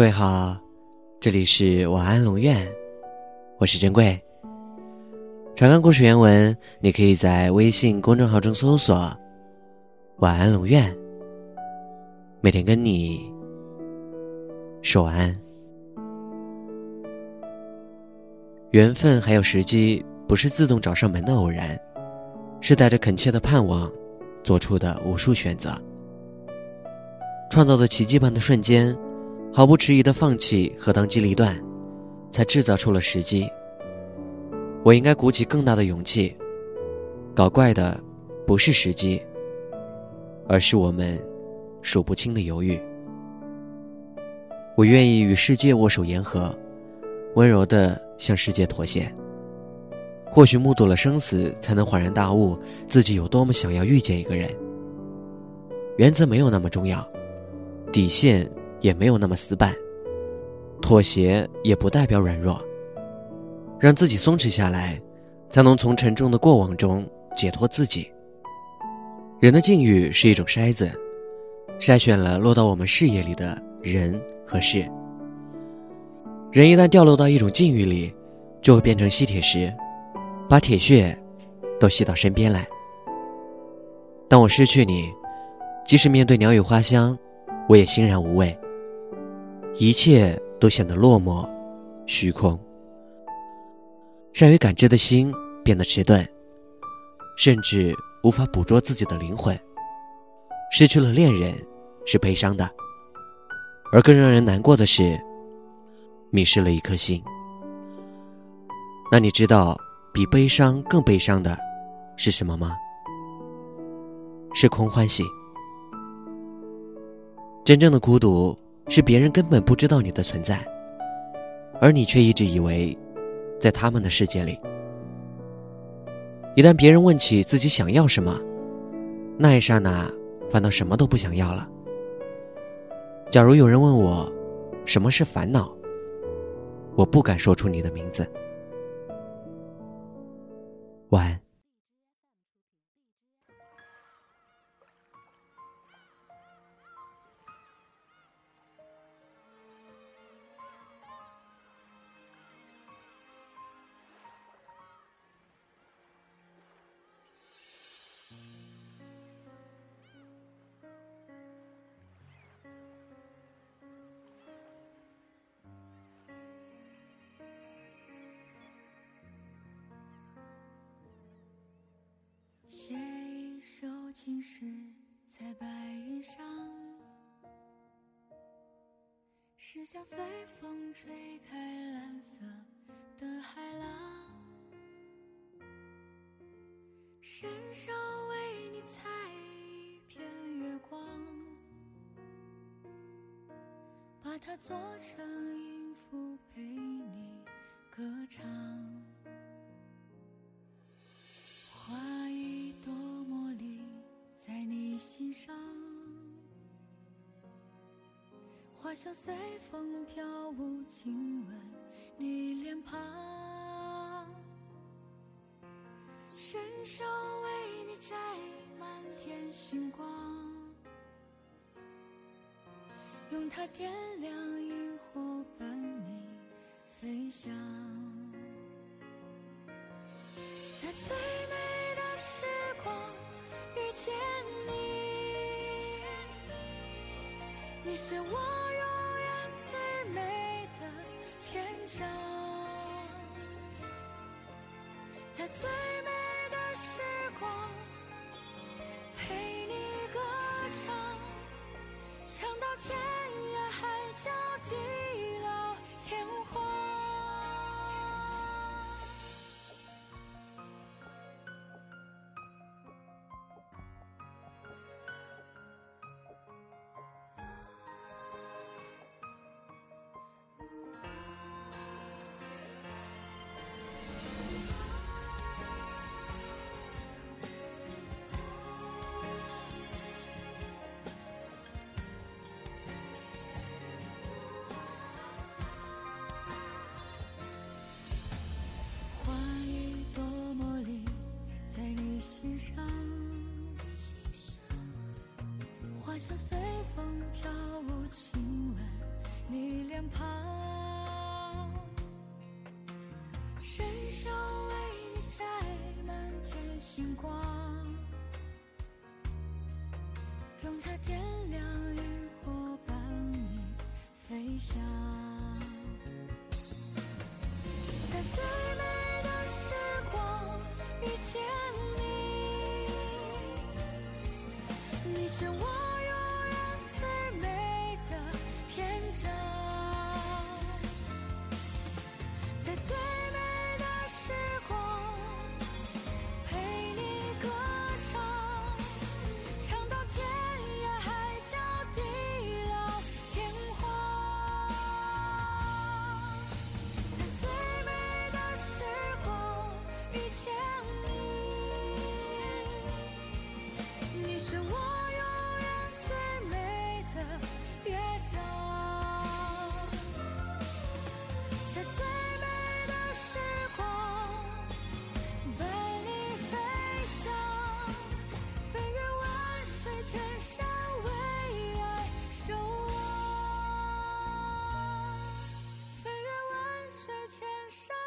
各位好，这里是晚安龙院，我是珍贵。查看故事原文，你可以在微信公众号中搜索“晚安龙院”，每天跟你说晚安。缘分还有时机，不是自动找上门的偶然，是带着恳切的盼望做出的无数选择，创造的奇迹般的瞬间。毫不迟疑的放弃和当机立断，才制造出了时机。我应该鼓起更大的勇气。搞怪的不是时机，而是我们数不清的犹豫。我愿意与世界握手言和，温柔的向世界妥协。或许目睹了生死，才能恍然大悟自己有多么想要遇见一个人。原则没有那么重要，底线。也没有那么死板，妥协也不代表软弱，让自己松弛下来，才能从沉重的过往中解脱自己。人的境遇是一种筛子，筛选了落到我们视野里的人和事。人一旦掉落到一种境遇里，就会变成吸铁石，把铁屑都吸到身边来。当我失去你，即使面对鸟语花香，我也欣然无畏。一切都显得落寞、虚空。善于感知的心变得迟钝，甚至无法捕捉自己的灵魂。失去了恋人是悲伤的，而更让人难过的是，迷失了一颗心。那你知道比悲伤更悲伤的是什么吗？是空欢喜。真正的孤独。是别人根本不知道你的存在，而你却一直以为，在他们的世界里，一旦别人问起自己想要什么，那一刹那反倒什么都不想要了。假如有人问我，什么是烦恼，我不敢说出你的名字。晚安。一首情诗在白云上，是想随风吹开蓝色的海浪，伸手为你采一片月光，把它做成音符陪你歌唱。花香随风飘舞，亲吻你脸庞，伸手为你摘满天星光，用它点亮萤火，伴你飞翔，在最美的时光遇见你，你是我。最美的篇章，在最美的时光。花香随风飘舞，亲吻你脸庞，伸手为你摘满天星光，用它点亮萤火，伴你飞翔，在最美的时光遇见你，你是我。在最上。